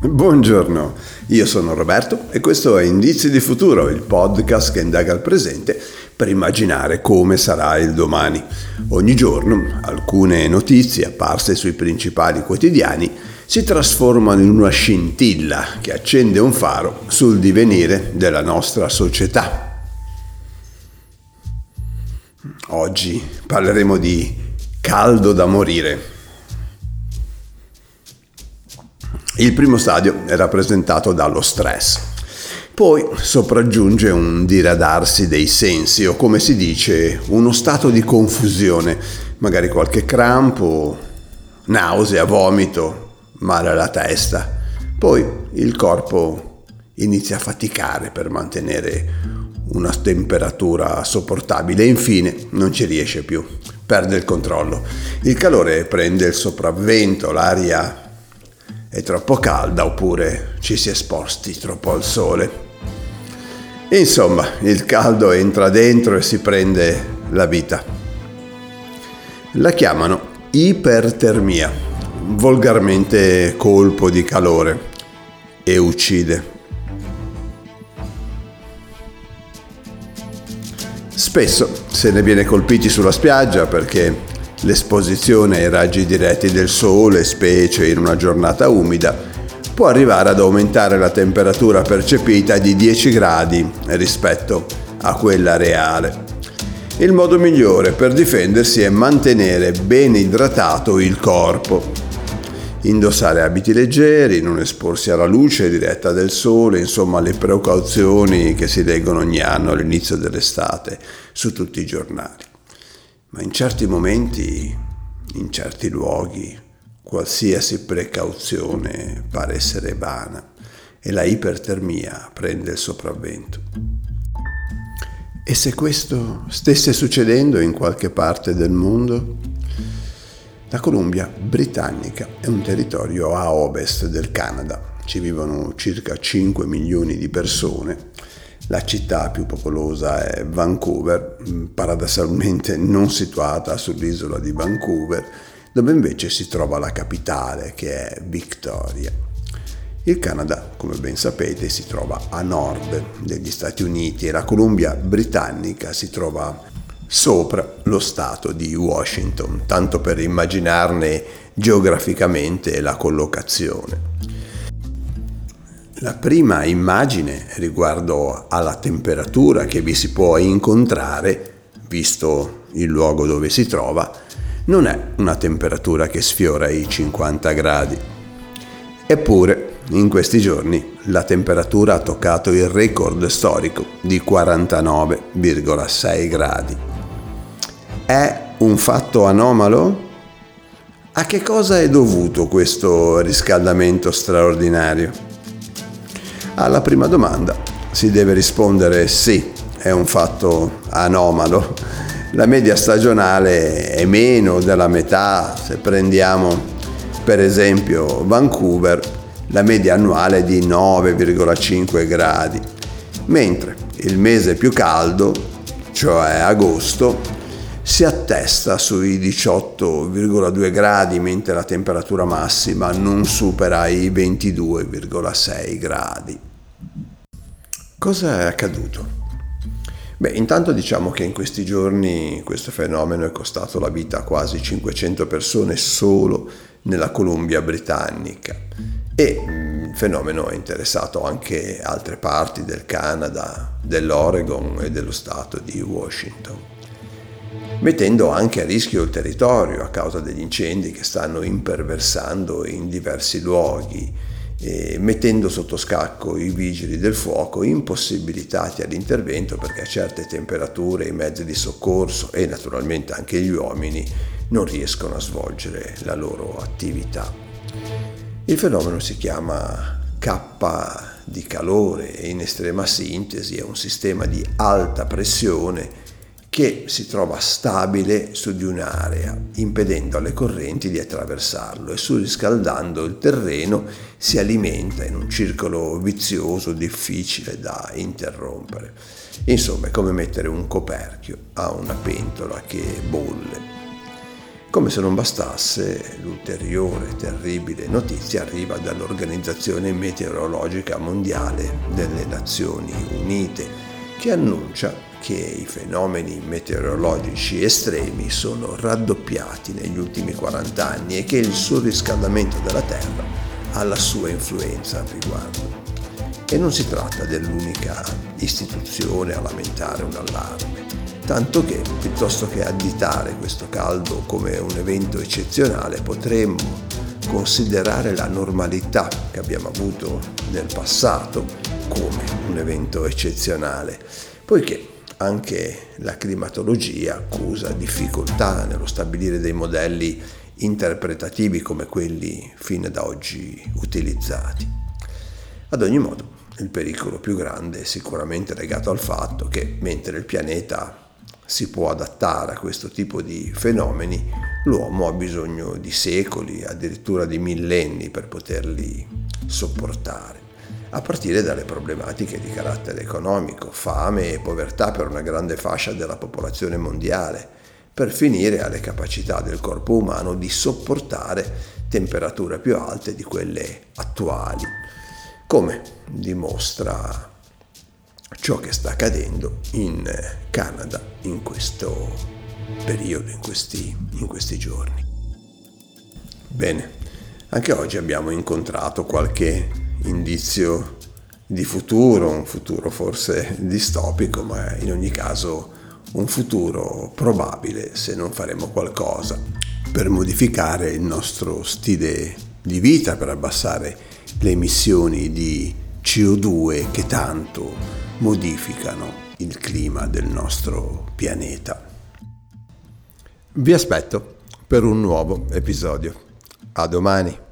Buongiorno, io sono Roberto e questo è Indizi di Futuro, il podcast che indaga il presente per immaginare come sarà il domani. Ogni giorno alcune notizie apparse sui principali quotidiani si trasformano in una scintilla che accende un faro sul divenire della nostra società. Oggi parleremo di caldo da morire. Il primo stadio è rappresentato dallo stress. Poi sopraggiunge un diradarsi dei sensi o come si dice uno stato di confusione, magari qualche crampo, nausea, vomito, male alla testa. Poi il corpo inizia a faticare per mantenere una temperatura sopportabile e infine non ci riesce più, perde il controllo. Il calore prende il sopravvento, l'aria è troppo calda oppure ci si è esposti troppo al sole. Insomma, il caldo entra dentro e si prende la vita. La chiamano ipertermia, volgarmente colpo di calore, e uccide. Spesso se ne viene colpiti sulla spiaggia perché l'esposizione ai raggi diretti del sole, specie in una giornata umida, può arrivare ad aumentare la temperatura percepita di 10 gradi rispetto a quella reale. Il modo migliore per difendersi è mantenere ben idratato il corpo indossare abiti leggeri, non esporsi alla luce diretta del sole, insomma le precauzioni che si leggono ogni anno all'inizio dell'estate su tutti i giornali. Ma in certi momenti, in certi luoghi, qualsiasi precauzione pare essere vana e la ipertermia prende il sopravvento. E se questo stesse succedendo in qualche parte del mondo? La Columbia britannica è un territorio a ovest del Canada, ci vivono circa 5 milioni di persone. La città più popolosa è Vancouver, paradossalmente non situata sull'isola di Vancouver, dove invece si trova la capitale che è Victoria. Il Canada, come ben sapete, si trova a nord degli Stati Uniti e la Columbia britannica si trova sopra lo stato di Washington, tanto per immaginarne geograficamente la collocazione. La prima immagine riguardo alla temperatura che vi si può incontrare, visto il luogo dove si trova, non è una temperatura che sfiora i 50 gradi. Eppure, in questi giorni, la temperatura ha toccato il record storico di 49,6 gradi. È un fatto anomalo? A che cosa è dovuto questo riscaldamento straordinario? Alla prima domanda si deve rispondere sì, è un fatto anomalo. La media stagionale è meno della metà, se prendiamo per esempio Vancouver, la media annuale è di 9,5 gradi, mentre il mese più caldo, cioè agosto, si attesta sui 18,2 gradi mentre la temperatura massima non supera i 22,6 gradi. Cosa è accaduto? Beh, intanto diciamo che in questi giorni questo fenomeno è costato la vita a quasi 500 persone solo nella Columbia britannica e mm, il fenomeno ha interessato anche altre parti del Canada, dell'Oregon e dello stato di Washington mettendo anche a rischio il territorio a causa degli incendi che stanno imperversando in diversi luoghi, mettendo sotto scacco i vigili del fuoco impossibilitati all'intervento perché a certe temperature i mezzi di soccorso e naturalmente anche gli uomini non riescono a svolgere la loro attività. Il fenomeno si chiama K di calore e in estrema sintesi è un sistema di alta pressione che si trova stabile su di un'area, impedendo alle correnti di attraversarlo e surriscaldando il terreno si alimenta in un circolo vizioso difficile da interrompere. Insomma, è come mettere un coperchio a una pentola che bolle. Come se non bastasse, l'ulteriore terribile notizia arriva dall'Organizzazione Meteorologica Mondiale delle Nazioni Unite, che annuncia che i fenomeni meteorologici estremi sono raddoppiati negli ultimi 40 anni e che il surriscaldamento della Terra ha la sua influenza al riguardo. E non si tratta dell'unica istituzione a lamentare un allarme tanto che piuttosto che additare questo caldo come un evento eccezionale potremmo considerare la normalità che abbiamo avuto nel passato come un evento eccezionale, poiché anche la climatologia accusa difficoltà nello stabilire dei modelli interpretativi come quelli fino ad oggi utilizzati. Ad ogni modo, il pericolo più grande è sicuramente legato al fatto che mentre il pianeta si può adattare a questo tipo di fenomeni, l'uomo ha bisogno di secoli, addirittura di millenni per poterli sopportare, a partire dalle problematiche di carattere economico, fame e povertà per una grande fascia della popolazione mondiale, per finire alle capacità del corpo umano di sopportare temperature più alte di quelle attuali, come dimostra ciò che sta accadendo in Canada in questo periodo, in questi, in questi giorni. Bene, anche oggi abbiamo incontrato qualche indizio di futuro, un futuro forse distopico, ma in ogni caso un futuro probabile se non faremo qualcosa per modificare il nostro stile di vita, per abbassare le emissioni di CO2 che tanto modificano il clima del nostro pianeta. Vi aspetto per un nuovo episodio. A domani!